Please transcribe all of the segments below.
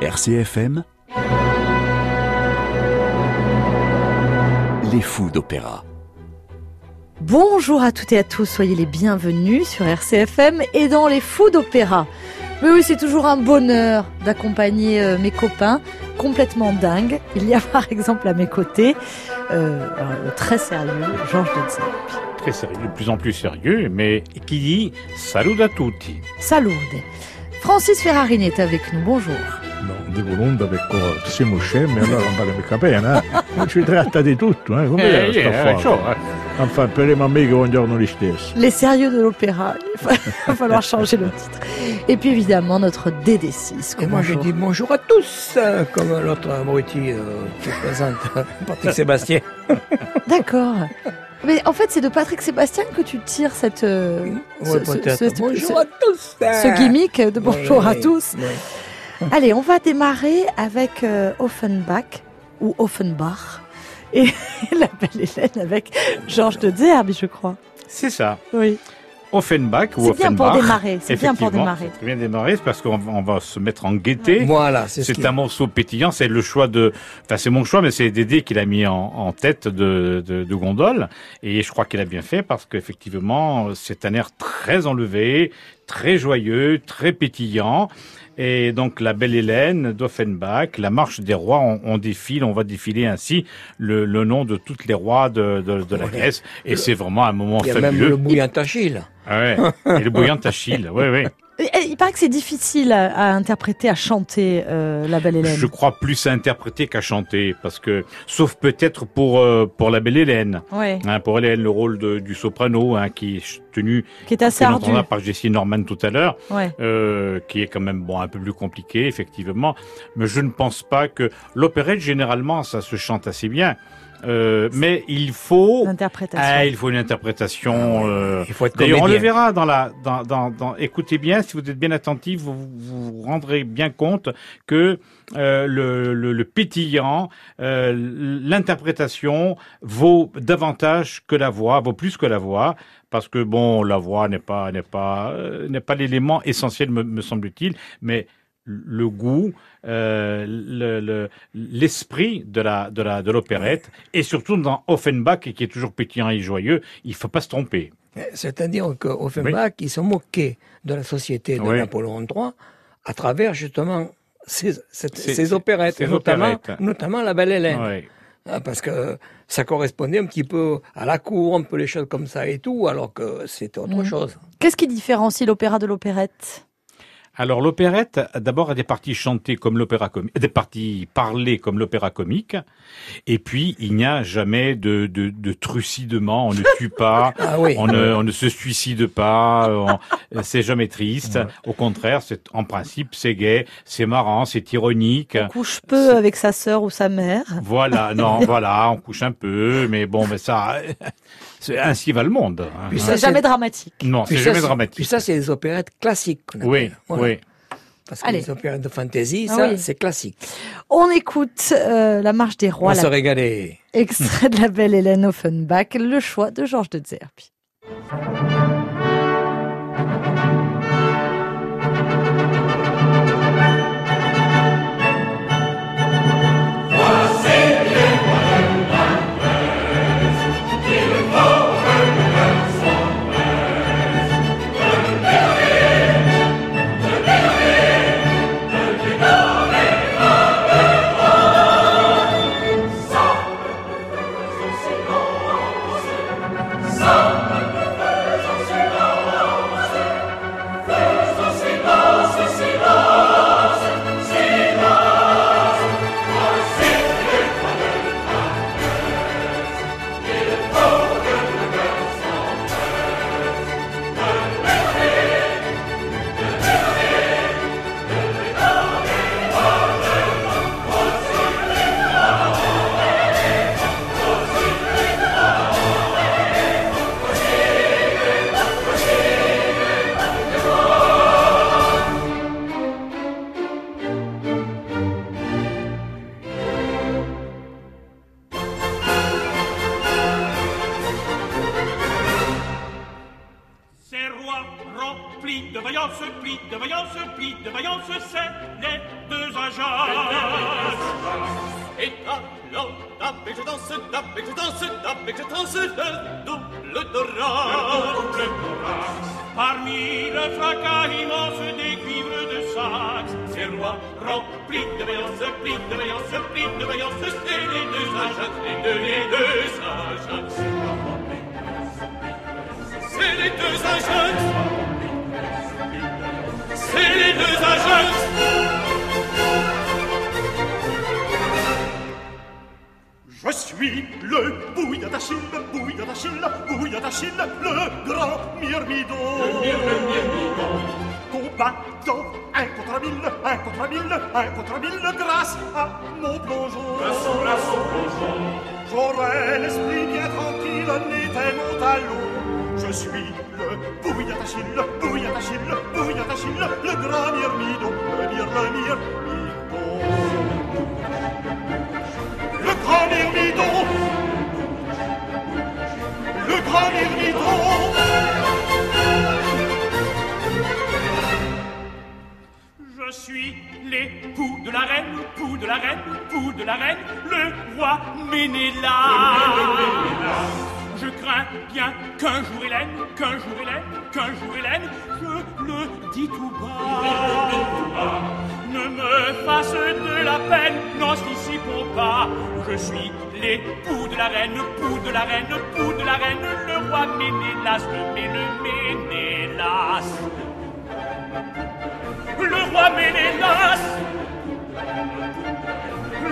RCFM Les fous d'opéra. Bonjour à toutes et à tous, soyez les bienvenus sur RCFM et dans les fous d'opéra. Mais oui, c'est toujours un bonheur d'accompagner euh, mes copains complètement dingues. Il y a par exemple à mes côtés euh, le très sérieux Georges Dutzer. Très sérieux, de plus en plus sérieux, mais qui dit salut à tutti. Salute. Francis Ferrarini est avec nous, bonjour. No, di Volonda perché siamo scemi, allora non vale mica bene, eh? Non ci tratta di tutto, eh? Come Eh, sta eh, fare? ciò, eh. Enfin, speriamo a me che buongiorno gli stessi. Les sérieux de l'opéra, il va falloir changer le titre. Et puis évidemment notre DD6. Et moi, je Bonjour. dis bonjour à tous, euh, comme l'autre Moretti euh, qui présente Patrick Sébastien. D'accord. Mais en fait, c'est de Patrick Sébastien que tu tires cette, euh, ce, Ouais, ce- ce- bonjour ce- à tous. ce gimmick de bonjour Oui, à tous. oui. Allez, on va démarrer avec euh, Offenbach ou Offenbach et la belle Hélène avec Georges de Zerbe, je crois. C'est ça. Oui. Offenbach ou C'est bien pour Offenbach. démarrer. C'est bien pour Effectivement, démarrer. C'est bien démarrer, c'est parce qu'on va, se mettre en gaieté. Voilà, c'est ce C'est un morceau pétillant, c'est le choix de, enfin c'est mon choix, mais c'est Dédé qui l'a mis en, en tête de, de, de Gondole, et je crois qu'il a bien fait parce qu'effectivement c'est un air très enlevé, très joyeux, très pétillant, et donc la belle Hélène d'Offenbach, la marche des rois, on, on défile, on va défiler ainsi le, le nom de toutes les rois de, de, de la Ouais. Grèce, et c'est vraiment un moment Il y a même fabuleux. le bouillant Achille. Ah ouais. Et le bouillant d'Achille, ouais, ouais. Il paraît que c'est difficile à, à interpréter, à chanter euh, la belle Hélène. Je crois plus à interpréter qu'à chanter, parce que, sauf peut-être pour euh, pour la belle Hélène, Ouais, hein, pour Hélène, le rôle de- du soprano, hein, qui est tenu, qui est assez ardu. entendra par Jessie Norman tout à l'heure, Ouais. euh, qui est quand même bon un peu plus compliqué, effectivement. Mais je ne pense pas que l'opérette généralement ça se chante assez bien, Euh, mais il faut ah, il faut une interprétation. euh, Il faut être D'ailleurs, on le verra dans la, dans, dans, dans- écoutez bien, si vous êtes bien attentif, vous vous vous rendrez bien compte que euh, le, le, le pétillant, euh, l'interprétation vaut davantage que la voix, vaut plus que la voix, parce que bon, la voix n'est pas n'est pas euh, n'est pas l'élément essentiel, me, me semble-t-il, mais le goût, euh, le- le- l'esprit de la de la de l'opérette, et surtout dans Offenbach, qui est toujours pétillant et joyeux, il faut pas se tromper. C'est-à-dire qu'Offenbach, il se moquait de la société de Oui. Napoléon III à travers justement ces, cette- Ces- opérettes, ces notamment, opérettes. notamment La Belle Hélène. Hein, parce que ça correspondait un petit peu à la cour, un peu les choses comme ça et tout, alors que c'était autre Mhm. chose. Qu'est-ce qui différencie l'opéra de l'opérette? Alors l'opérette, d'abord, a des parties chantées comme l'opéra comique, des parties parlées comme l'opéra comique, et puis il n'y a jamais de, de, de trucidement, on ne tue pas, Ah oui. on ne, on ne se suicide pas, c'est jamais triste. Au contraire, c'est en principe c'est gai, c'est marrant, c'est ironique. On couche peu avec sa sœur ou sa mère. Voilà, non, voilà, on couche un peu, mais bon, mais ça, c'est ainsi va le monde. hein. C'est jamais dramatique. Non, c'est ça, jamais dramatique. Puis ça, c'est les opérettes classiques. oui. Voilà. oui. Parce que Allez. les opérettes de fantasy, Ah ça, oui. c'est classique. On écoute euh, La Marche des On Rois, va la- se régaler. extrait de la belle Hélène Offenbach, le choix de Georges de Zerbi. Danse le double. Parmi le fracas immense des cuivres de saxe, ces rois remplis de vaillance, plis de vaillance, plis de vaillance, c'est les deux agences, les deux, les deux agences. C'est les deux agences. C'est les deux agences. Je suis le bouillant d'Achille, bouillant d'Achille, bouillant d'Achille, le grand myrmidon. Le myrmidon. Combattant un contre mille, un contre mille, un contre mille, grâce à mon plongeon. Grâce, au plongeon. J'aurais l'esprit bien tranquille, n'était mon talon. Je suis le bouillant d'Achille, bouillant d'Achille, bouillant d'Achille, le grand myrmidon, le myr, le myrmidon. Le grand. Je suis l'époux de la reine, pou de la reine, pou de la reine, le roi Ménélas. Je crains bien qu'un jour Hélène, qu'un jour Hélène, qu'un jour Hélène, je le dis tout bas, ne me fasse de la peine, non, ici pour pas. Je suis l'époux de la reine, pou de la reine, pou de la reine, le roi Ménélas, le Mé, le Ménélas. Le roi Ménélas,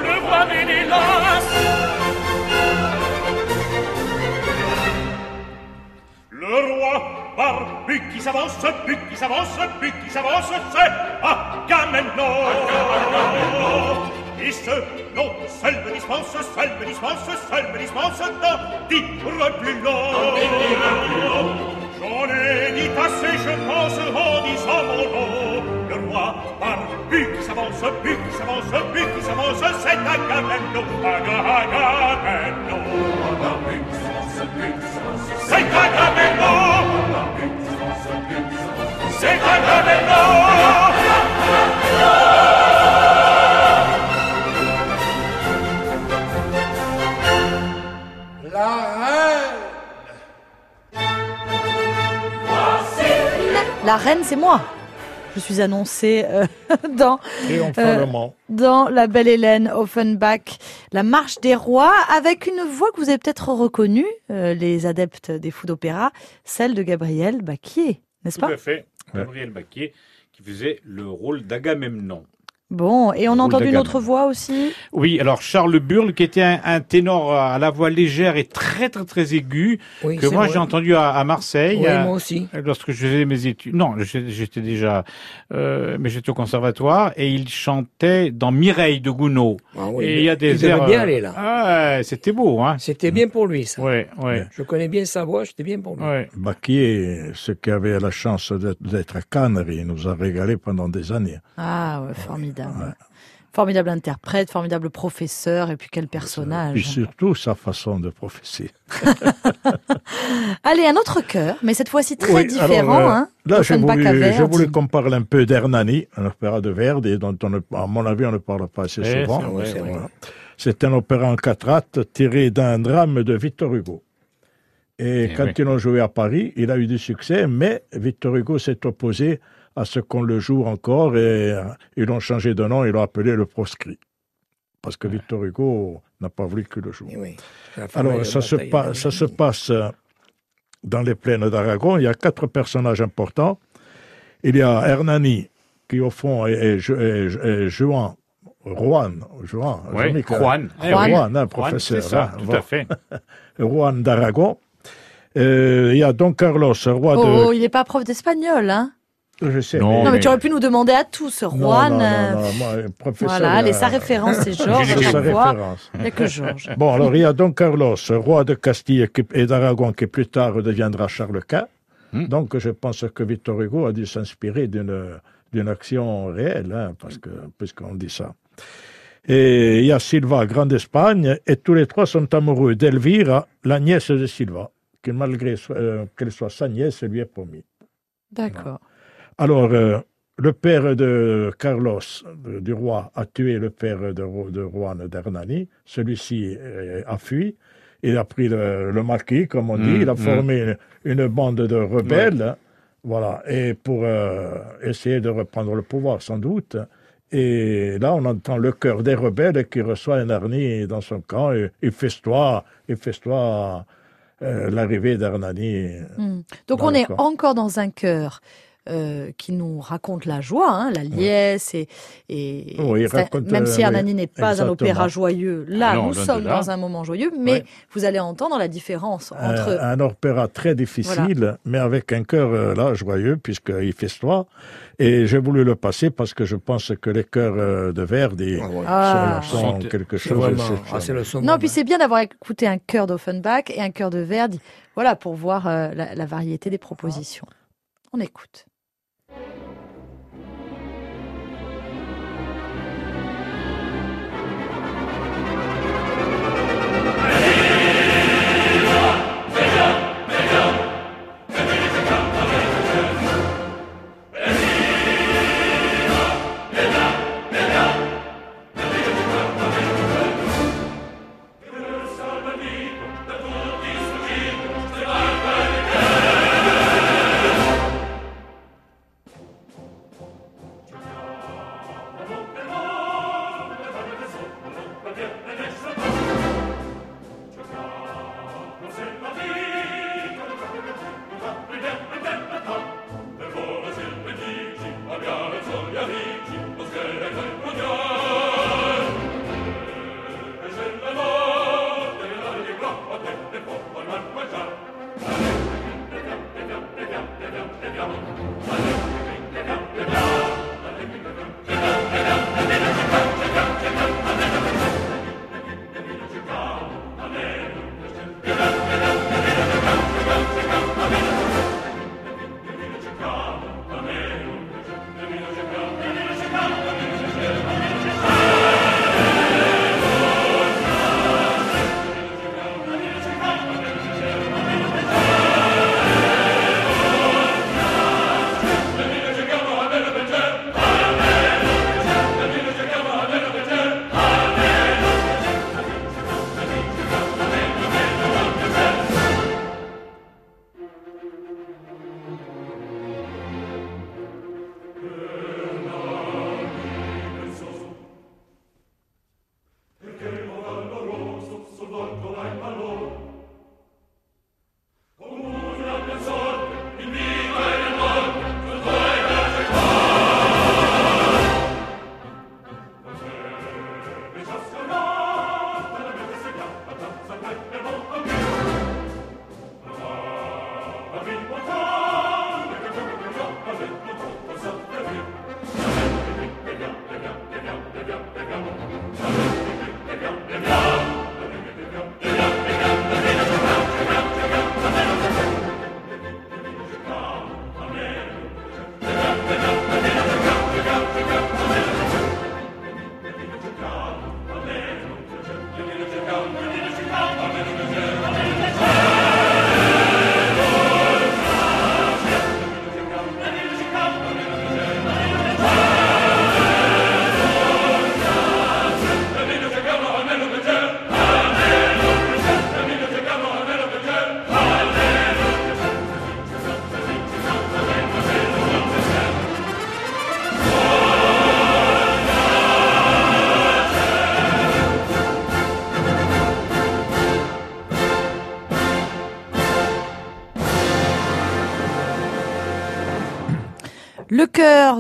le roi Ménélas. Roi barbu qui s'avance, but qui s'avance, but qui s'avance, c'est Agamemnon. Et ce nom seul me dispense, seul me dispense, seul me dispense d'en dire plus long. J'en ai dit assez, je pense, en disant mon nom. Le roi barbu qui s'avance, but qui s'avance, but qui s'avance, c'est Agamemnon. Agamemnon La reine. La reine, c'est moi. Je suis annoncée euh, dans, Triomphalement. dans La Belle Hélène Offenbach, La Marche des Rois, avec une voix que vous avez peut-être reconnue, euh, les adeptes des fous d'opéra, celle de Gabriel Baquier, n'est-ce Tout pas? à fait. Gabriel Baquier qui faisait le rôle d'Agamemnon. Bon, et on a entendu une autre voix aussi? Oui, alors Charles Burle, qui était un, un ténor à la voix légère et très très très aiguë, Oui, que moi j'ai entendu à, à Marseille. Oui, à- moi aussi. Lorsque je faisais mes études, non, j'étais déjà, euh, mais j'étais au conservatoire et il chantait dans Mireille de Gounod. Ah oui, et il y a des airs. bien aller, là. Ah, c'était beau, hein. C'était bien pour lui, ça. Ouais, ouais, Je connais bien sa voix, c'était bien pour lui. ouais. Baquier, ce qui avait la chance d'être- d'être à Cannes, il nous a régalé pendant des années. Ah, ouais, formidable. Formidable interprète, formidable professeur, et puis quel Puis personnage. surtout sa façon de professer. Allez, un autre cœur, mais cette fois-ci très Oui, différent. alors, euh, hein. Là, Verdi. voulu qu'on parle un peu d'Hernani, un opéra de Verdi, dont on à mon avis, on ne parle pas assez souvent. C'est un opéra en quatre actes tiré d'un drame de Victor Hugo. Et Eh quand oui. ils l'ont joué à Paris, il a eu du succès, mais Victor Hugo s'est opposé à ce qu'on le joue encore et euh, ils l'ont changé de nom, ils l'ont appelé le proscrit. Parce que Victor Hugo n'a pas voulu que le joue. Oui. Fameuse Alors, ça se, pa- ça se passe euh, dans les plaines d'Aragon. Il y a quatre personnages importants. Il y a Hernani, qui au fond est, est, est- est Juan, Juan, Juan. Juan. Eh Juan. oui. Juan, hein, Juan, professeur. c'est ça, hein, tout voilà. à fait. Juan d'Aragon. Euh, il y a Don Carlos, roi Oh, de... il n'est pas prof d'espagnol, hein Je sais, Non, mais- Non, mais mais- tu aurais pu nous demander à tous, Juan. non, euh, non, non, moi, professeur, Voilà, il allez, sa référence, c'est Georges. Sa référence. Il n'y a que Georges. Bon, alors il y a Don Carlos, roi de Castille et d'Aragon, qui plus tard deviendra Charles Quint. Hmm. Donc je pense que Victor Hugo a dû s'inspirer d'une d'une action réelle, hein, parce que puisqu'on dit ça. Et il y a Silva, Grand d'Espagne, et tous les trois sont amoureux d'Elvira, la nièce de Silva, qui malgré euh, qu'elle soit sa nièce, lui est promis. D'accord. Alors, euh, le père de Carlos, de- du roi, a tué le père de, Juan d'Hernani. Celui-ci euh, a fui. Il a pris le, le maquis, comme on dit. Mm, Il a mm. formé une, une bande de rebelles. Voilà. Et pour euh, essayer de reprendre le pouvoir, sans doute. Et là, on entend le cœur des rebelles qui reçoit Hernani dans son camp. Et il festoie, il festoie euh, l'arrivée d'Hernani. Hmm. Donc on est encore dans un chœur euh, qui nous raconte la joie, hein, la liesse et, et Oui, il c'est- raconte, même euh, si Hernani oui, n'est pas un exactement. opéra joyeux, là Ah non, nous sommes là. dans un moment joyeux, mais vous allez entendre la différence entre un, un opéra très difficile, mais avec un cœur euh, là joyeux, puisqu'il festoie. Et j'ai voulu le passer parce que je pense que les chœurs euh, de Verdi Ah ouais. Ah. sont, quelque chose vraiment, ah, le. Non, puis c'est bien d'avoir écouté un chœur d'Offenbach et un chœur de Verdi. Voilà, pour voir euh, la, la variété des propositions. On écoute. Thank you.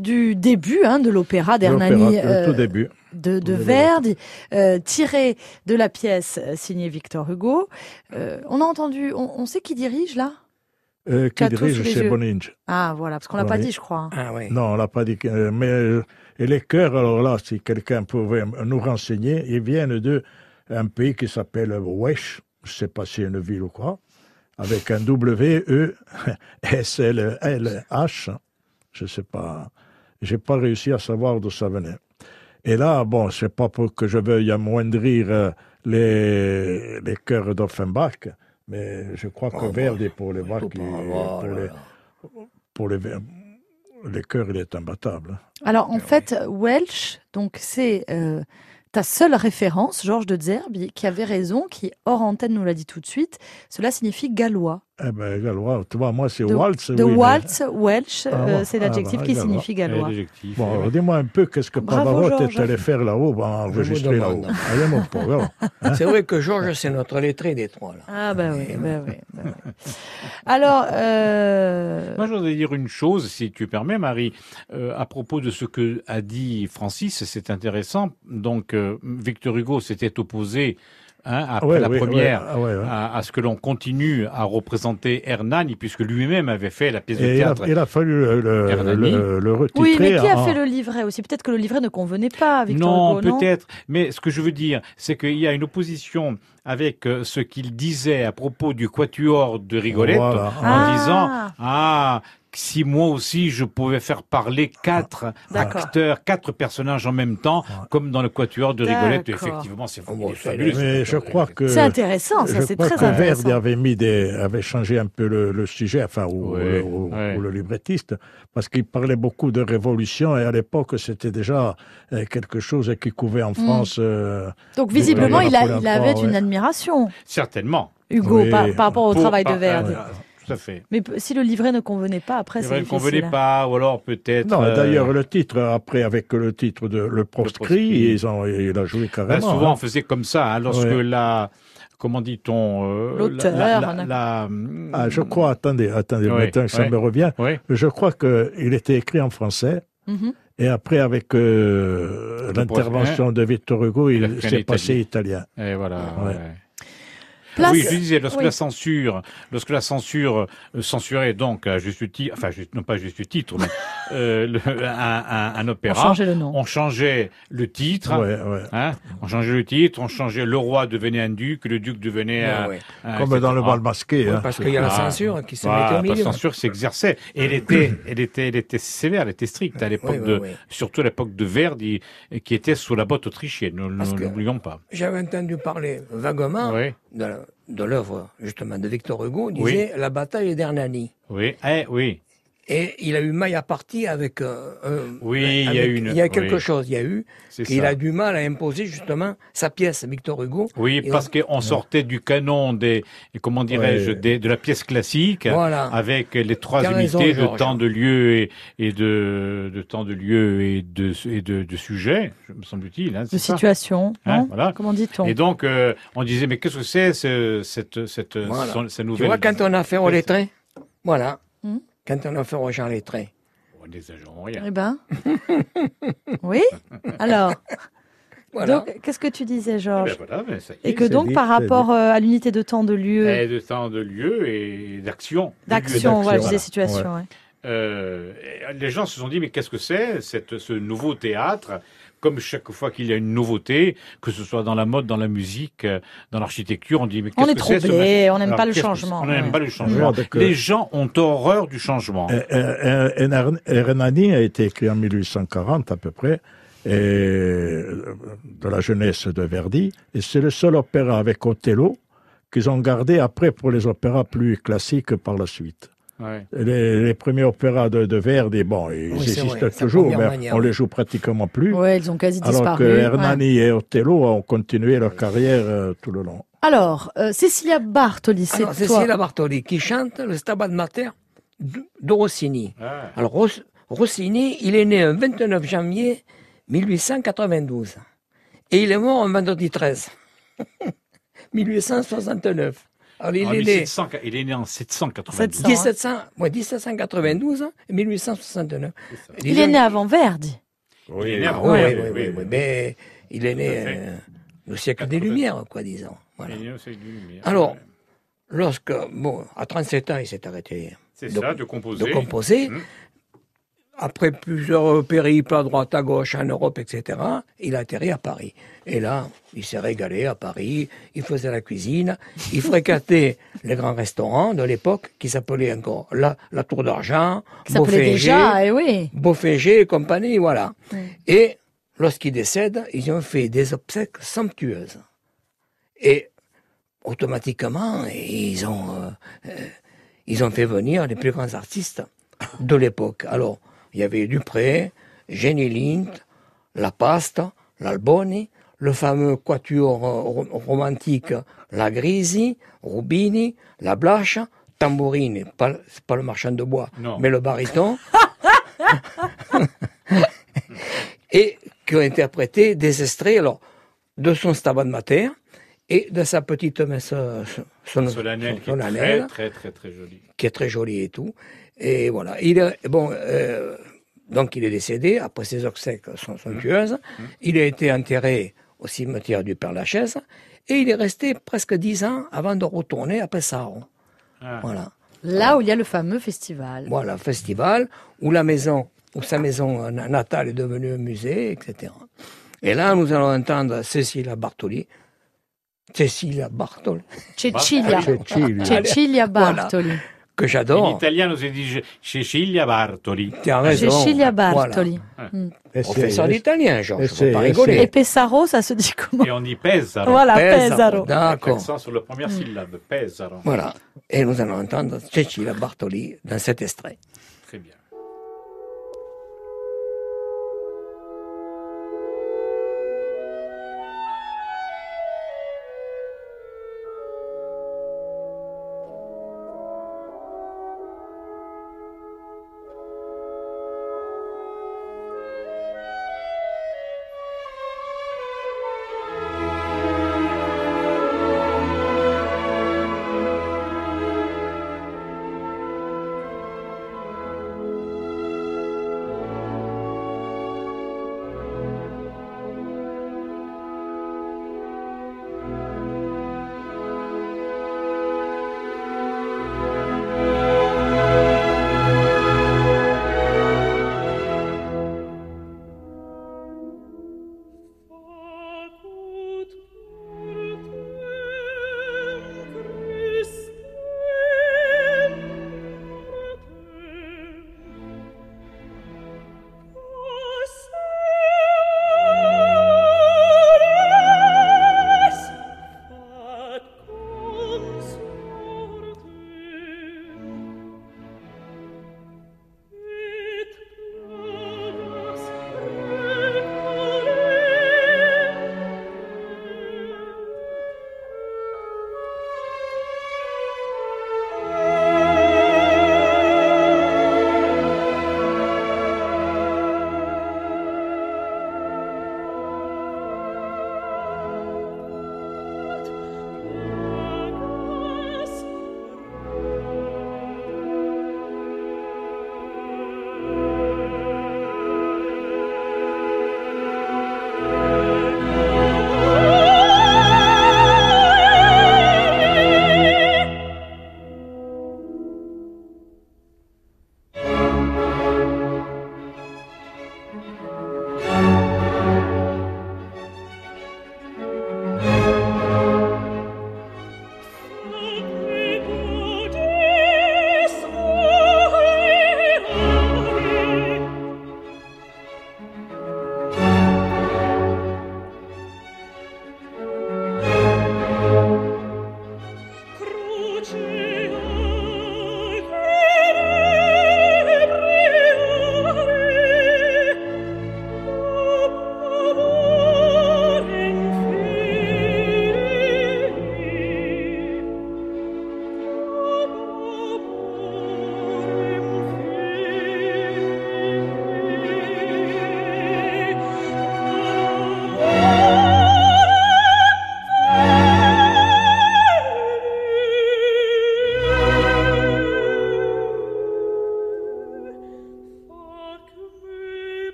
Du début hein, de l'opéra d'Hernani euh, de, de début. Verdi, euh, tiré de la pièce euh, signée Victor Hugo. Euh, on a entendu, on, on sait qui dirige là? Euh, qui dirige chez. Boninge. Ah voilà, parce qu'on l'a pas dit, je crois. hein. Ah oui. Non, on l'a pas dit. euh, Mais euh, et les chœurs, alors là, si quelqu'un pouvait nous renseigner, ils viennent de un pays qui s'appelle Wesh, je sais pas si c'est une ville ou quoi, avec un W E S L L H, je sais pas. J'ai pas réussi à savoir d'où ça venait. Et là, bon, c'est pas pour que je veuille amoindrir euh, les, les chœurs d'Offenbach, mais je crois que Oh, Verdi, pour les pas avoir, pour les, là. pour les, le cœur, il est imbattable. Alors en fait, Welsh, donc c'est euh, ta seule référence, Georges de Zerbe, qui avait raison, qui hors antenne nous l'a dit tout de suite. Cela signifie gallois. Eh ben, gallois, tu vois, moi, c'est waltz. De oui, mais- waltz, Welsh, Ah, euh, c'est Ah, l'adjectif bah, qui gallois. signifie gallois. l'adjectif, Bon, alors, dis-moi un peu qu'est-ce que Pavarotti est allé faire là-haut, va enregistrer là-haut. demande. Allez, mon pauvre. C'est vrai que Georges, c'est notre lettré des trois. Là. Ah bah oui, bah oui, bah oui. Alors, euh, Moi, je voudrais dire une chose, si tu permets, Marie, euh, à propos de ce que a dit Francis, c'est intéressant. Donc, euh, Victor Hugo s'était opposé hein, après Ouais, la ouais, première ouais, ah ouais, ouais. À, à ce que l'on continue à représenter Hernani, puisque lui-même avait fait la pièce de Et il a, théâtre. il a fallu le, le, Hernani. le, le retitrer. oui, mais qui a en- fait le livret aussi? Peut-être que le livret ne convenait pas à Victor non, Hugo, non? peut-être. Mais ce que je veux dire, c'est qu'il y a une opposition avec euh, ce qu'il disait à propos du quatuor de Rigolette, Voilà. en Ah. disant ah si moi aussi je pouvais faire parler quatre acteurs, quatre personnages en même temps, comme dans le quatuor de Rigolette, effectivement, c'est Oh, bon, fabuleux. Mais je quatuor de crois Rigolette. que. C'est intéressant, ça, je c'est crois très que Verdi intéressant. avait mis des, avait changé un peu le, le sujet, enfin, ou, Ouais, ou- ouais. ou le librettiste, parce qu'il parlait beaucoup de révolution et à l'époque c'était déjà euh, quelque chose qui couvait Mm. en France. euh, Donc visiblement, il, a, il avait une ouais. Admiration, Certainement. Hugo, Oui. par, par rapport au Pour- travail de Verdi. euh, tout à fait. Mais si le livret ne convenait pas, après, C'est vrai, ne difficile. convenait pas, ou alors peut-être. Non, euh, d'ailleurs, le titre, après, avec le titre de Le Proscrit, Proscrit. ils ont, il a joué ben, carrément. souvent, hein. on faisait comme ça, hein, lorsque Ouais. la. Comment dit-on euh, L'auteur, la- la- Ah, je crois, attendez, attendez, Oui, maintenant que ça oui. me revient, Oui. je crois qu'il était écrit en français. Mhm. Et après, avec euh, l'intervention de Victor Hugo, Il s'est passé italien. Et voilà. Ouais. ouais. Place- Oui, je disais, lorsque oui. la censure, lorsque la censure euh, censurait donc à juste titre, enfin juste, non pas juste titre, mais euh, le- un, un, un On opéra, changeait le nom. on changeait le titre, Ouais, ouais. hein, on changeait le titre, on changeait le roi devenait un duc, le duc devenait Ouais, un, ouais. un- Comme dans le bal masqué. Ouais, hein. parce qu'il y a la Ah. censure qui se Voilà, mettait au la censure s'exerçait. Et elle était, elle était, elle était sévère, elle était stricte à l'époque de, surtout à l'époque de Verdi, qui était sous la botte autrichienne. L'oublions pas. J'avais entendu parler vaguement Oui, de, l'œuvre justement de Victor Hugo, disait la bataille d'Hernani. oui, eh, oui. Et il a eu maille à partie avec. euh, un- Oui, il y a une- Il y a quelque oui. chose. Il y a eu ça. a du mal à imposer justement sa pièce, Victor Hugo. Oui, parce qu'on sortait du canon des, comment dirais-je, Ouais. de la pièce classique, Voilà. avec les trois raison, unités de Georges. temps, de lieu et, et de, de temps, de lieu et de, et de, de sujet, me semble-t-il. Hein, De ça situation, Hein, voilà. Comment dit-on Et donc, euh, on disait, mais qu'est-ce que c'est, ce- cette, cette, Voilà. cette Tu nouvelle vois, quand on a affaire aux lettrés, voilà. Hmm. Quand on a affaire aux gens lettrés. On n'exagérons rien. Eh ben. oui Alors, Voilà. donc, qu'est-ce que tu disais, Eh ben Georges voilà, ben ça y est, Et que c'est donc, dit, par rapport euh, à l'unité de temps, de lieu, et de temps, de lieu et d'action. D'action, voilà, je voilà. disais situation. ouais. Euh, les gens se sont dit, mais qu'est-ce que c'est, cette, ce nouveau théâtre? Comme chaque fois qu'il y a une nouveauté, que ce soit dans la mode, dans la musique, euh, dans l'architecture, on dit, mais On qu'est-ce est que c'est ce machin on n'aime pas le changement. c'est On n'aime pas le changement. Les gens ont horreur du changement. Euh, euh, euh, Hernani a été écrit en 1840 à peu près, et, de la jeunesse de Verdi, et c'est le seul opéra avec Othello qu'ils ont gardé après pour les opéras plus classiques par la suite. Ouais. Les, les premiers opéras de, de Verdi, bon, ils Oui, existent toujours, mais manière, on les joue pratiquement plus. Ouais, ils ont quasi Alors disparu. que ouais. Hernani et Othello ont continué leur carrière euh, tout le long. Alors, euh, Cécilia Bartoli, c'est Alors, toi. Cécilia Bartoli qui chante le Stabat Mater de de Rossini. Ah. Alors, Ros- Rossini, il est né le 29 janvier 1892. Et il est mort un vendredi 13. 1869. Alors, il est né 1700 il est né en 792. 700. 1700, ouais, 1792 et 1869. Il est né avant Verdi. Il est né Ah, avant oui, Verdi, oui, oui, oui, mais il est né euh, au siècle des 80. Lumières, quoi, disons. Voilà. Il est né au siècle des Lumières. Alors, lorsque, bon, à 37 ans, il s'est arrêté c'est de- ça, de composer. de composer. Hum. Après plusieurs périples à droite, à gauche, en Europe, etc., il a atterri à Paris. Et là, il s'est régalé à Paris, il faisait la cuisine, il fréquentait les grands restaurants de l'époque, qui s'appelaient encore la, la Tour d'Argent, déjà, eh oui. Beaufégé et compagnie, voilà. Et lorsqu'il décède, ils ont fait des obsèques somptueuses. Et automatiquement, ils ont, euh, euh, ils ont fait venir les plus grands artistes de l'époque. Alors, il y avait Dupré, Jenny Lind, La Pasta, l'Alboni, le fameux quatuor euh, ro- romantique La Grisi, Rubini, La Blache, Tambourini, pas, pas le marchand de bois, Non. mais le baryton. et qui ont interprété des extraits alors, de son Stabat Mater et de sa petite messe son- Solennel, qui est solennelle très, très, très, très joli. qui est très joli et tout. Et voilà. Il est, bon, euh, donc il est décédé après ses obsèques sont somptueuses. Il a été enterré au cimetière du Père Lachaise et il est resté presque dix ans avant de retourner à Pessaro. Ah. Voilà. Là où il y a le fameux festival. Voilà, festival où la maison, où sa maison natale est devenue un musée, etc. Et là, nous allons entendre Cecilia Bartoli. Cecilia Bartoli, Cecilia. Cecilia. Cecilia Voilà. Que In j'adore. italien, si dice Cecilia Bartoli. Tu as raison. Cecilia Voilà. Bartoli. Professeur d'italien, Georges, faut Essaye, pas essaye. rigoler. Et Pesaro, ça se dit comment Et on dit Pesaro. Voilà, Pesaro. Pesaro. D'accord. Accent sur la première syllabe. Pesaro. Voilà. Et nous allons entendre Cecilia Bartoli dans cet extrait. Très bien.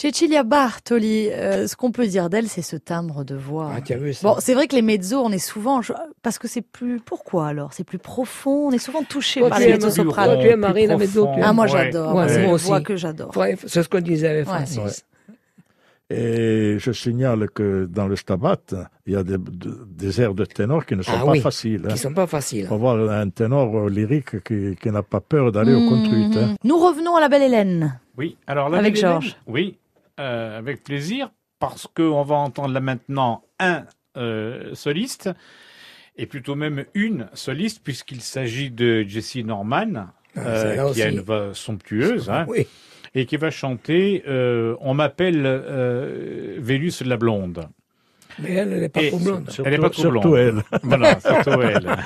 Cecilia Bartoli, euh, ce qu'on peut dire d'elle, c'est ce timbre de voix. Ah, tu as vu ça Bon, c'est vrai que les mezzos, on est souvent, je- parce que c'est plus, pourquoi alors? C'est plus profond, on est souvent touché Toi, par les mezzo-sopranos. toi, tu aimes Marie, la mezzo, tu Ah, moi Ouais. j'adore, Ouais, Moi, c'est moi une aussi. voix que j'adore. C'est ce qu'on disait avec Ouais. Francis. Et je signale que dans le Stabat, il y a des, de- des airs de ténor qui ne sont Ah pas oui, faciles. hein. Qui sont pas faciles. Il faut avoir un ténor lyrique qui, qui n'a pas peur d'aller au contrite. hein. Mhm. Nous revenons à la belle Hélène. Oui, alors la Avec Belle Hélène, Georges. Oui, euh, avec plaisir, parce qu'on va entendre là maintenant un euh, soliste, et plutôt même une soliste, puisqu'il s'agit de Jessie Norman, Ah, euh, qui a une voix somptueuse, hein, Oui. et qui va chanter euh, On m'appelle euh, Vénus la blonde. Mais elle, elle n'est pas Et- trop blonde. Elle est pas trop surtout blonde. elle. Voilà, surtout elle.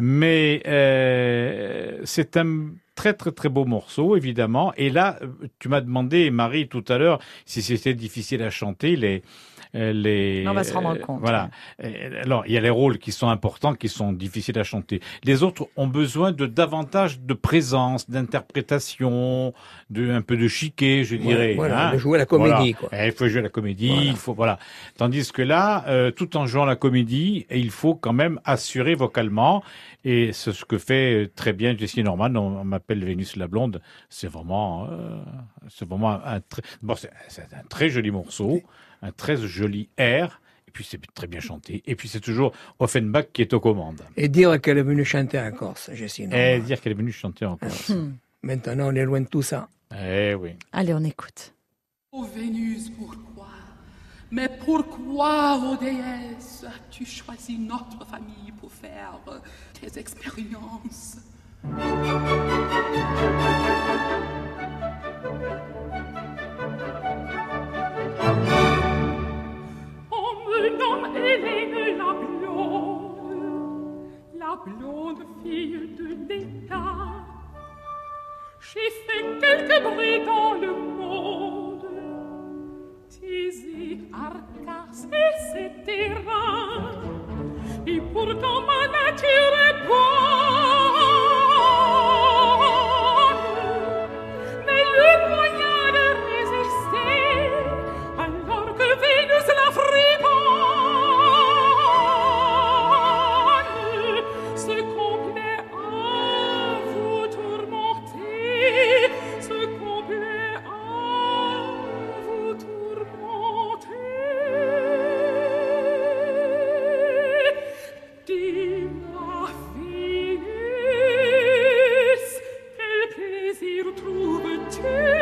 Mais euh, c'est un très très très beau morceau, évidemment. Et là, euh, tu m'as demandé, Marie, tout à l'heure, si c'était difficile à chanter. Les, les, On va se rendre euh, compte. Voilà. Euh, Alors, il y a les rôles qui sont importants, qui sont difficiles à chanter. Les autres ont besoin de davantage de présence, d'interprétation, de un peu de chiquet, je dirais. voilà, hein. de jouer la comédie, Voilà. quoi. Eh, Il faut jouer la comédie, Voilà. il faut voilà. Tandis que là, euh, tout en jouant la comédie, il faut quand même assurer vocalement. Et c'est ce que fait euh, très bien Jessie Norman. On, on m'appelle Vénus la blonde. C'est vraiment, euh, c'est vraiment un, un très, bon, c'est c'est un très joli morceau, un très joli air. Et puis c'est très bien chanté. Et puis c'est toujours Offenbach qui est aux commandes. Et dire qu'elle est venue chanter en Corse, Jessie. Et Norman. dire qu'elle est venue chanter en Corse. Maintenant, on est loin de tout ça. eh oui. Allez, on écoute. Ô Vénus, pourquoi? Mais pourquoi, ô déesse, as-tu choisi notre famille pour faire tes expériences? Et pourtant ma nature est bonne. true.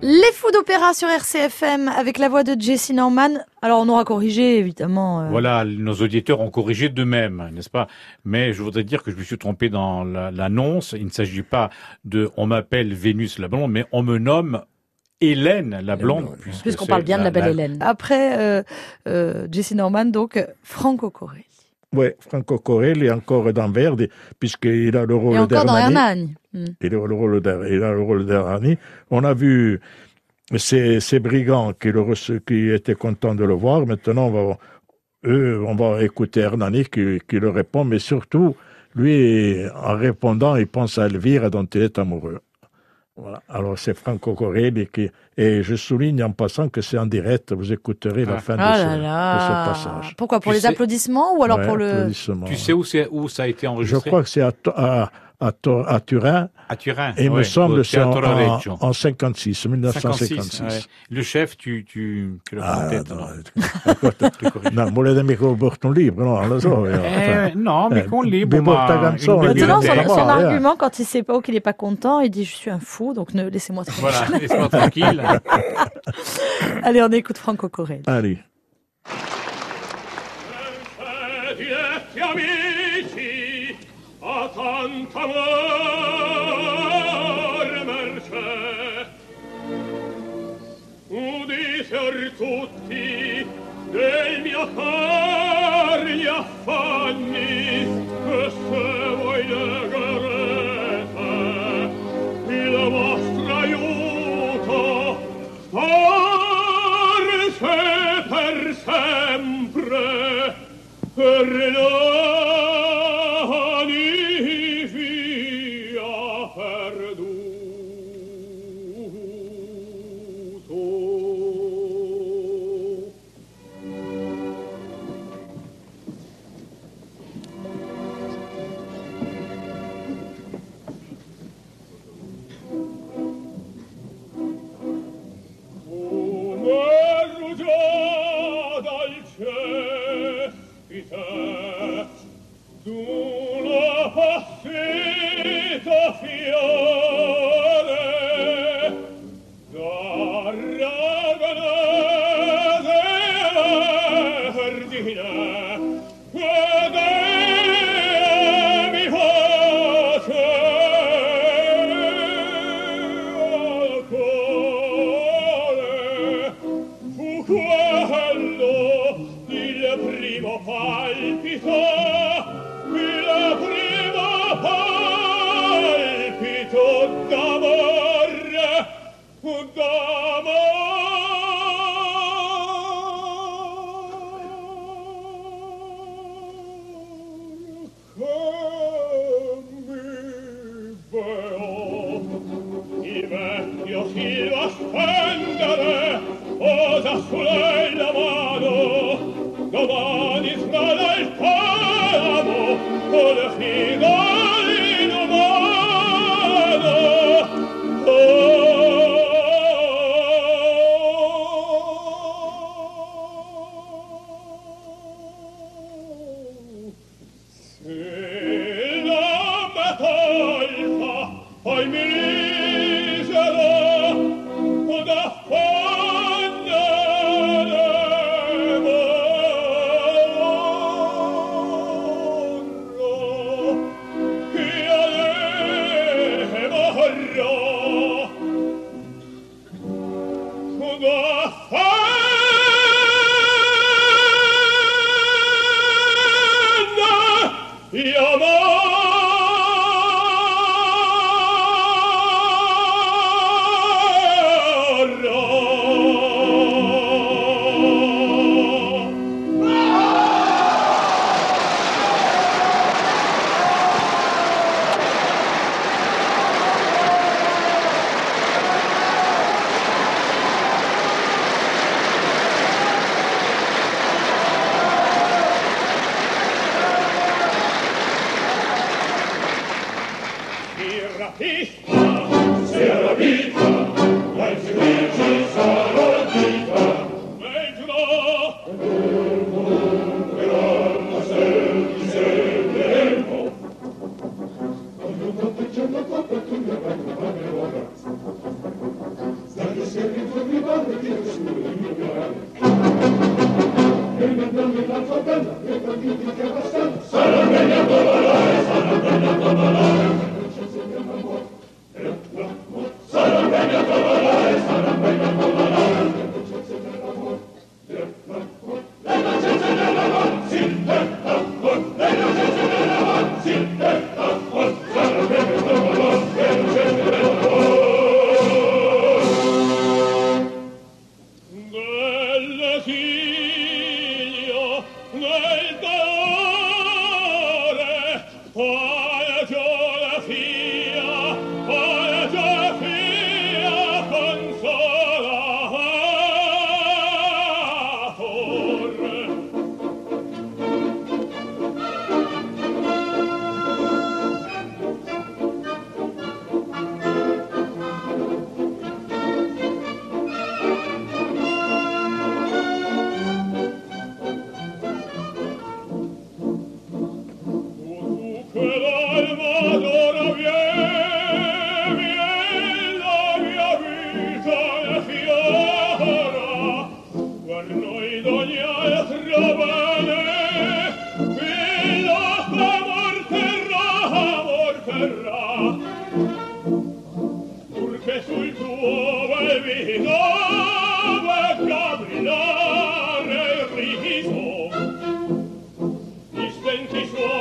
Les fous d'opéra sur RCFM avec la voix de Jessie Norman. Alors on aura corrigé évidemment. euh, Voilà, nos auditeurs ont corrigé d'eux-mêmes, n'est-ce pas? Mais je voudrais dire que je me suis trompé dans la- l'annonce. Il ne s'agit pas de on m'appelle Vénus la mais on me nomme Hélène la blonde. puisque Puisqu'on parle bien de la belle la- Hélène. Après euh, euh, Jessie Norman, donc Franco Corelli. Oui, Franco Corelli encore dans Verdi, puisqu'il a le Et rôle encore dans d'Hernani. Hernani. Hmm. Il a le rôle d'Hernani. On a vu ces, ces brigands qui, le qui étaient contents de le voir. Maintenant, on va, eux, on va écouter Hernani qui, qui le répond, mais surtout, lui, en répondant, il pense à Elvire dont il est amoureux. Voilà. Alors, c'est Franco Corelli qui, et je souligne en passant que c'est en direct, vous écouterez la Ah. fin de, Ah ce, là de ce passage. Pourquoi? Pour Tu les sais- applaudissements ou alors Ouais, pour le... applaudissements. Tu sais où, c'est- où ça a été Je enregistré? crois que c'est à, à, à, à Turin, À Turin. et il me ouais, semble c'est en, en, en 56, 1956. 56, ouais. Le chef, tu, tu, tu l'as Ah, tête. no, non? no, volete mica porto un libro, no, lo so. Eh, non, mais eh, qu'on porta bah, Maintenant, son, son ouais. argument, quand il sait pas ou qu'il est pas content, il dit je suis un fou, donc ne laissez-moi tranquille. Voilà, laisse-moi tranquille. Allez, on écoute Franco Corelli. Allez. Tutti del mio cor da sola dich nur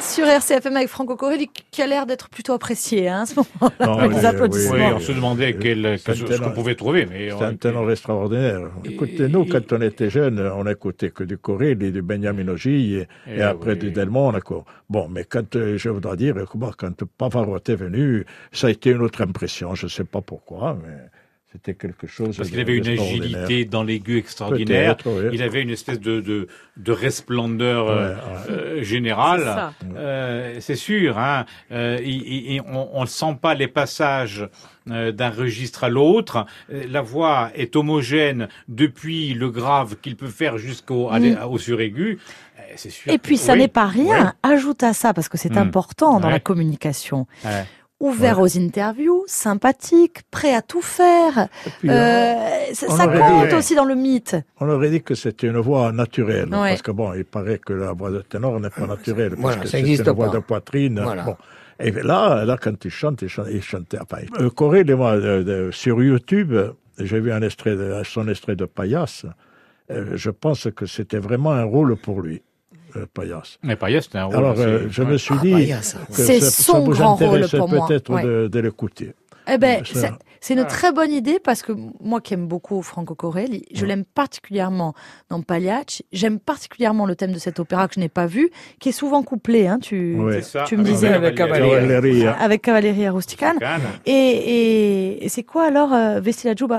Sur RCFM avec Franco Corelli qui a l'air d'être plutôt apprécié hein, à ce moment-là. Non, avec les applaudissements. Oui, on se demandait quel, C'est un ce, qu'on pouvait trouver, mais C'est un ténor extraordinaire. Écoutez, nous, quand on était jeunes, on n'écoutait que du Corelli, et du Benjamin Oggi, et, Eh et après oui. du Delmont. Bon, mais quand, euh, je voudrais dire, quand Pavarotti est venu, ça a été une autre impression. Je ne sais pas pourquoi, mais c'était quelque chose parce qu'il avait une agilité dans l'aigu extraordinaire. Oui. Il avait une espèce de, de, de resplendeur Ouais, euh, ouais. euh, générale. C'est. Euh, sûr. Hein, euh, il- il- on ne sent pas les passages euh, d'un registre à l'autre. La voix est homogène depuis le grave qu'il peut faire jusqu'au au suraigu. C'est sûr. Mm. Et que- puis ça oui. n'est pas rien. Ajoute à ça, parce que c'est Hmm. important dans Ouais. la communication. Ouais. Ouvert aux interviews, sympathique, prêt à tout faire. Puis, Euh, ça on ça aurait compte dit- aussi dans le mythe. On aurait dit que c'était une voix naturelle, Ouais. parce que bon, il paraît que la voix de ténor n'est pas naturelle, parce voilà, que c'est une voix pas. de poitrine. Voilà. Bon. Et là, là, quand il chante, il chante, il chantait. Enfin, euh, Corel et moi, euh, de- sur YouTube, j'ai vu un extrait, de, son extrait de Paillasse. Euh, je pense que c'était vraiment un rôle pour lui, euh, Paillasse. Mais Payet, c'était un rôle. Alors, euh, je me suis Ah, dit que C'est ça, son ça vous grand rôle pour moi. peut-être Ouais. de, de l'écouter. Eh ben, Ça- c'est- C'est une Ah. très bonne idée parce que moi qui aime beaucoup Franco Corelli, je l'aime particulièrement dans Pagliacci. J'aime particulièrement le thème de cet opéra que je n'ai pas vu, qui est souvent couplé. Hein, tu, Ouais. C'est ça, tu me avec disais avec hein. avec Cavalleria Rusticana. Et, et, et c'est quoi alors euh,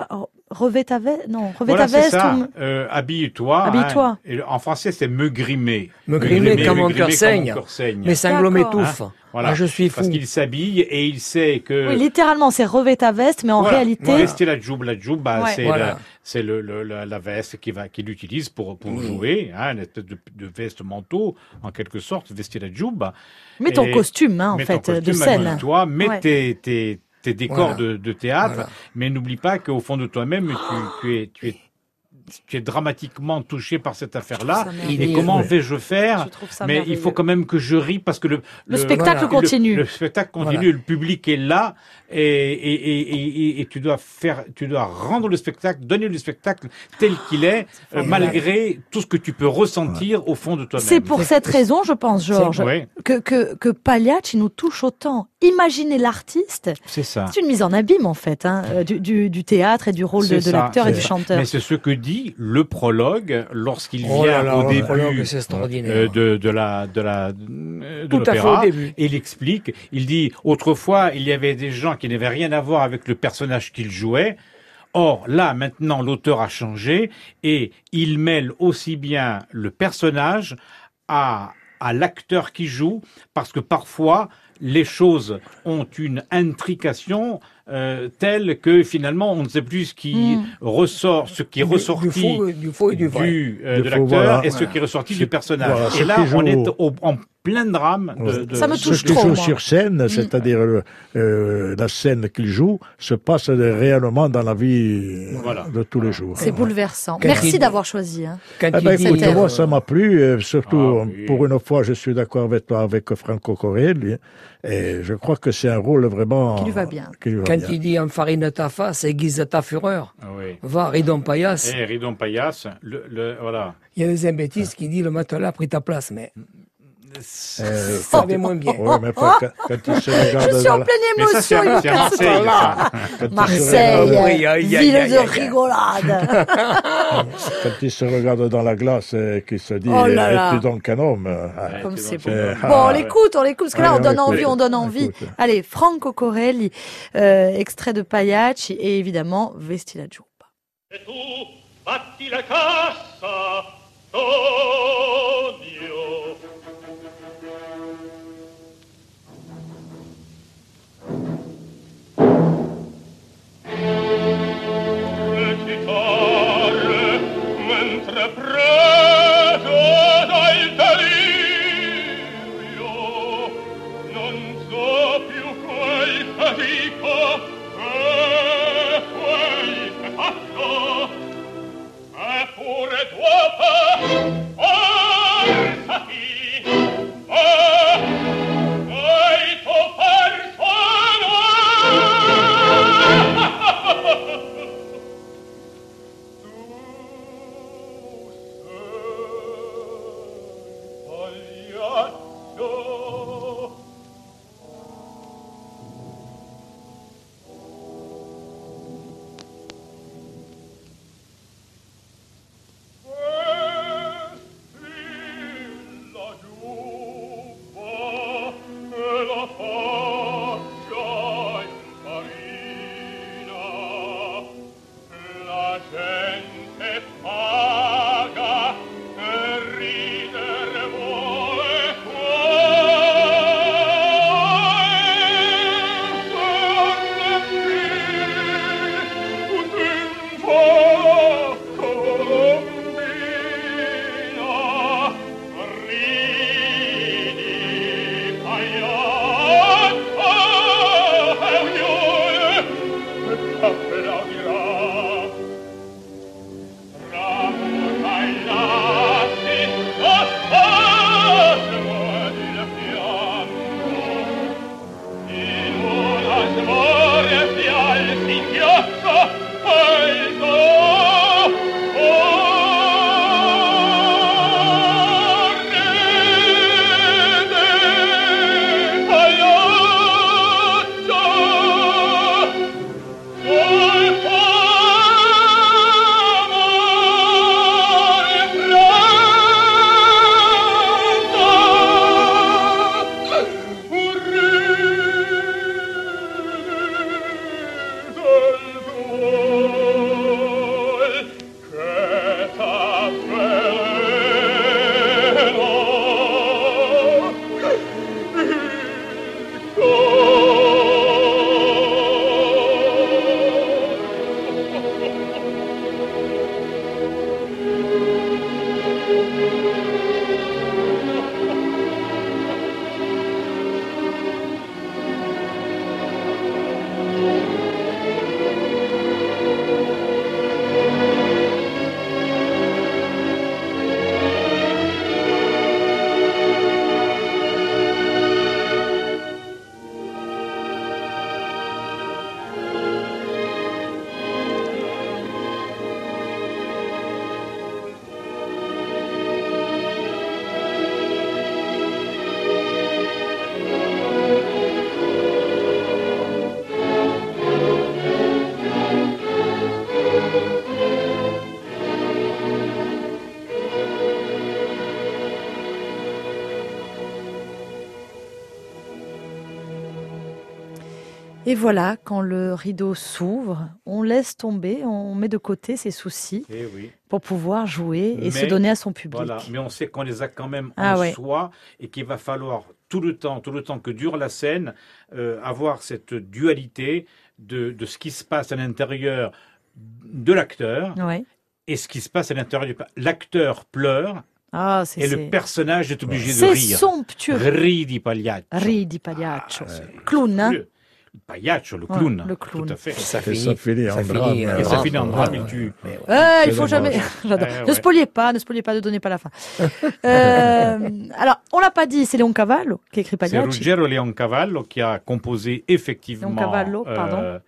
Oh, Revêt ta veste Non, revêt Voilà, ta veste ça. ou- Euh, habille-toi. Habille-toi. hein. Et en français, c'est me grimer. Me grimer comme mon grimer cœur saigne. cœur saigne. Mes sanglots D'accord. m'étouffent. Voilà. Ah, je suis fou. Parce qu'il s'habille et il sait que. Oui, littéralement, c'est revêt ta veste, mais en Voilà. réalité, Rester la joub, la joub, bah, Ouais. c'est Voilà. la, c'est le, le- la, la veste qui va, qu'il utilise pour, pour Mmh. jouer, hein, une espèce de, de veste manteau, en quelque sorte, vestir la joub. mets ton Et- costume, hein, en mets ton fait, de costume, scène. habille-toi, mets Ouais. tes, tes, tes décors Voilà. de, de théâtre, Voilà. mais n'oublie pas qu'au fond de toi-même, tu, tu es, tu es, tu es dramatiquement touché par cette affaire-là. Et comment ouais. vais-je faire Je trouve ça Mais il faut quand même que je ris parce que le, Le spectacle voilà. continue. le, le spectacle continue, Voilà. le public est là et, et, et, et, et tu dois faire, tu dois rendre le spectacle, donner le spectacle tel qu'il est, euh, malgré tout ce que tu peux ressentir au fond de toi-même. C'est pour cette raison, je pense, Georges, Ouais, que, que, que Pagliacci nous touche autant. Imaginez l'artiste. c'est ça. C'est une mise en abîme, en fait, hein, euh, du, du, du théâtre et du rôle de, de l'acteur et du chanteur. Mais c'est ce que dit le prologue lorsqu'il Oh vient là là, au le début prologue, euh, de, de la de la fait l'opéra. il explique, il dit autrefois il y avait des gens qui n'avaient rien à voir avec le personnage qu'il jouait. Or là maintenant l'auteur a changé et il mêle aussi bien le personnage à à l'acteur qui joue parce que parfois les choses ont une intrication euh, telle que finalement on ne sait plus ce qui Mm. ressort, ce qui est Du- ressorti Du faux, du faux et du vrai. du, euh, Du de l'acteur voilà. et ce qui est ressorti du personnage. voilà, ce et là, on joue- est au- en plein drame de, Ça me Ce touche qu'il trop, joue moi. sur scène, c'est-à-dire le- euh, la scène qu'il joue, se passe réellement dans la vie Voilà. de tous les jours. C'est bouleversant. Quand Merci d'avoir choisi. Hein. Eh ben, écoute, moi, ça m'a plu, euh, surtout Ah oui. pour une fois, je suis d'accord avec toi, avec Franco Corelli, et je crois que c'est un rôle vraiment Qui lui va bien. qui lui va quand bien. il dit enfarine ta face, aiguise ta fureur. Ah oui. Va, ridon paillasse. Et Ridon Paillasse, le, le- voilà. Il y a des imbéciles qui disent le matelas a pris ta place, mais Euh, ça moins bien. ouais, mais pas quand, Je suis en la- pleine Mais ça, c'est émotion. à, Marseille, ça. quand il se Marseille, regarde- Oui, aïe, aïe, ville aïe, de aïe. rigolade. quand il se regarde dans la glace et qu'il se dit Oh là là. es-tu donc un homme? Euh, Ouais, Comme c'est c'est bon. Euh, on ah, l'écoute, on l'écoute, parce que là, on donne on envie, on donne envie. Écoute. Allez, Franco Corelli, euh, extrait de Pagliacci et évidemment Vesti la giubba. Tu batti la cassa, Tonio. Oh Et voilà, quand le rideau s'ouvre, on laisse tomber, on met de côté ses soucis Eh oui. pour pouvoir jouer et se donner à son public. Voilà, mais on sait qu'on les a quand même Ah en ouais. soi et qu'il va falloir tout le temps, tout le temps que dure la scène, euh, avoir cette dualité de, de ce qui se passe à l'intérieur de l'acteur Ouais. et ce qui se passe à l'intérieur du... L'acteur pleure Ah, c'est et le c'est- personnage est obligé de c'est rire. somptueux. Ridi pagliaccio. Ridi pagliaccio. Ah, c'est- Clown, hein Le pagliaccio, le Ouais, clown. le clown. Tout à fait. Et ça finit, ça finit en drame. euh, Et ça finit en drame, il tue. mais ouais. Ouais, il C'est faut jamais. Eh Ne spoliez pas, ne spoliez pas, ne donnez pas la fin. Euh, alors, on l'a pas dit, c'est Léon Cavallo qui écrit C'est Pagliacci. Ruggero Leoncavallo qui a composé effectivement. Leoncavallo, pardon. euh,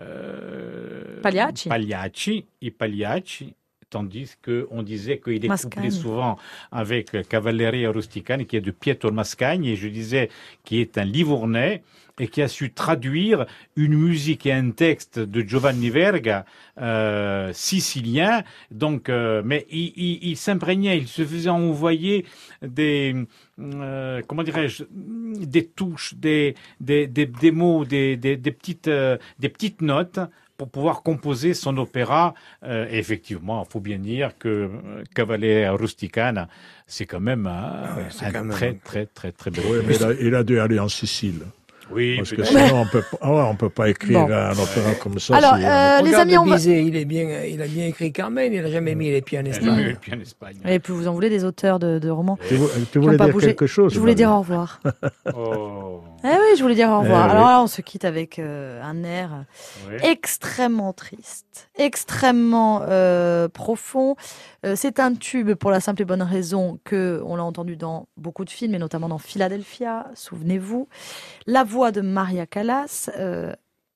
euh, Pagliacci. Pagliacci et Pagliacci, tandis qu'on disait qu'il est couplé souvent avec Cavalleria Rusticane, qui est de Pietro Mascagni, et je disais qui est un Livournais et qui a su traduire une musique et un texte de Giovanni Verga, euh, sicilien. Donc, euh, mais il, il- il s'imprégnait, il se faisait envoyer des, euh, comment dirais-je, des touches, des, des, des, des mots, des, des, des petites, des petites notes pour pouvoir composer son opéra. Euh, et effectivement, il faut bien dire que euh, Cavalleria Rusticana, c'est quand même un, ouais, c'est un quand même très, un- très, très, très bel Oui, mais il a, il a dû aller en Sicile. Oui, Parce que sinon, on peut, pas- ouais, on peut pas écrire Bon. un opéra comme ça. Alors, si- euh, les amis, on va... Bizet, il, est bien, il a bien écrit Carmen, il n'a jamais mis les pieds en Espagne. en Espagne. Et puis vous en voulez des auteurs de, de romans tu, tu voulais dire bougé. quelque chose Je voulais dire au revoir. Oh, Eh oui, je voulais dire au revoir. Eh Alors oui. là, on se quitte avec euh, un air extrêmement triste, extrêmement euh, profond. Euh, c'est un tube pour la simple et bonne raison que on l'a entendu dans beaucoup de films, et notamment dans Philadelphia, souvenez-vous. La voix de Maria Callas, euh,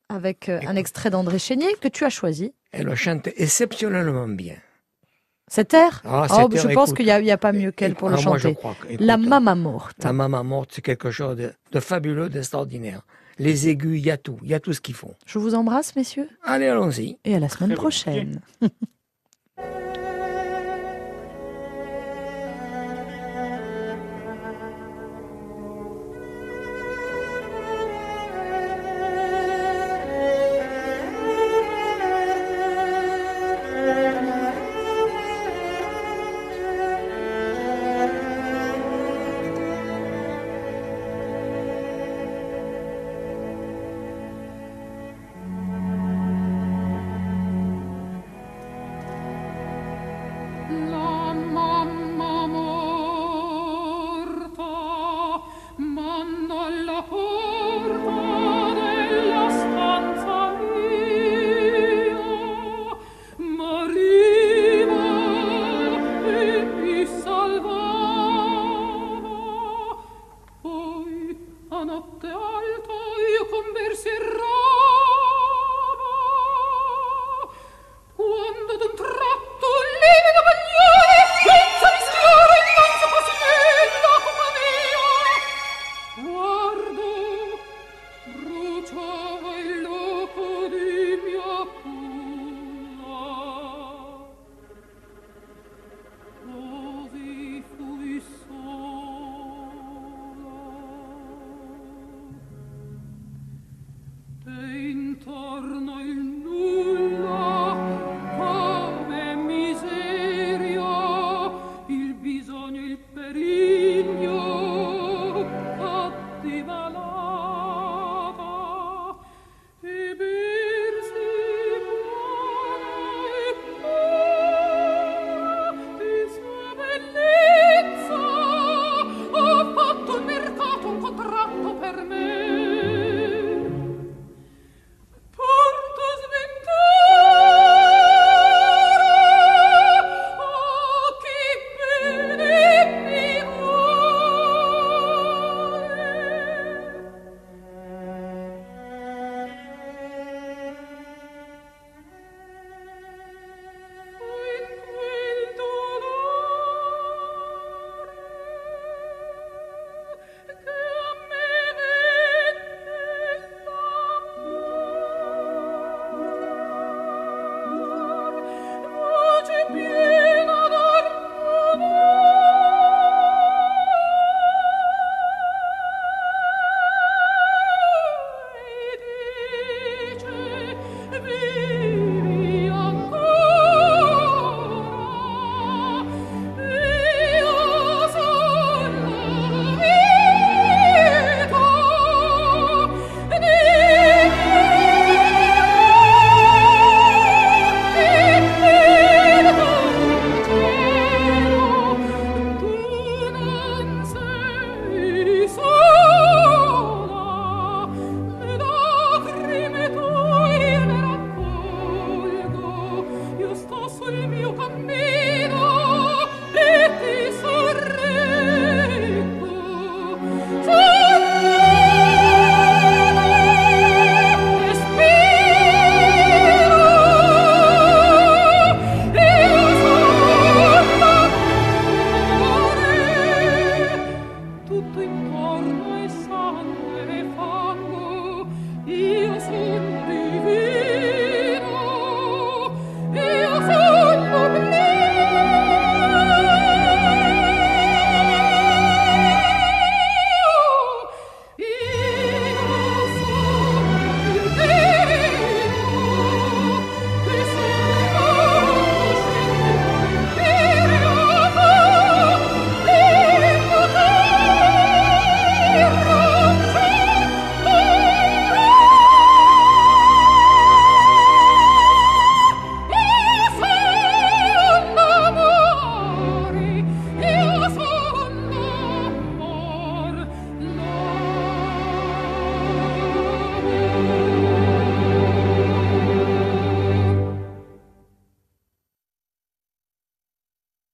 avec euh, un extrait d'André Chénier que tu as choisi. Elle le chante exceptionnellement bien. Cet air Ah, Oh, Je pense qu'il n'y a, pas mieux qu'elle pour le Ah, moi, je chanter. crois que- La Mama Morte. La maman morte, c'est quelque chose de, de fabuleux, d'extraordinaire. Les aigus, il y a tout, il y a tout ce qu'il faut. Je vous embrasse, messieurs, Allez, allons-y. et à la semaine Très prochaine.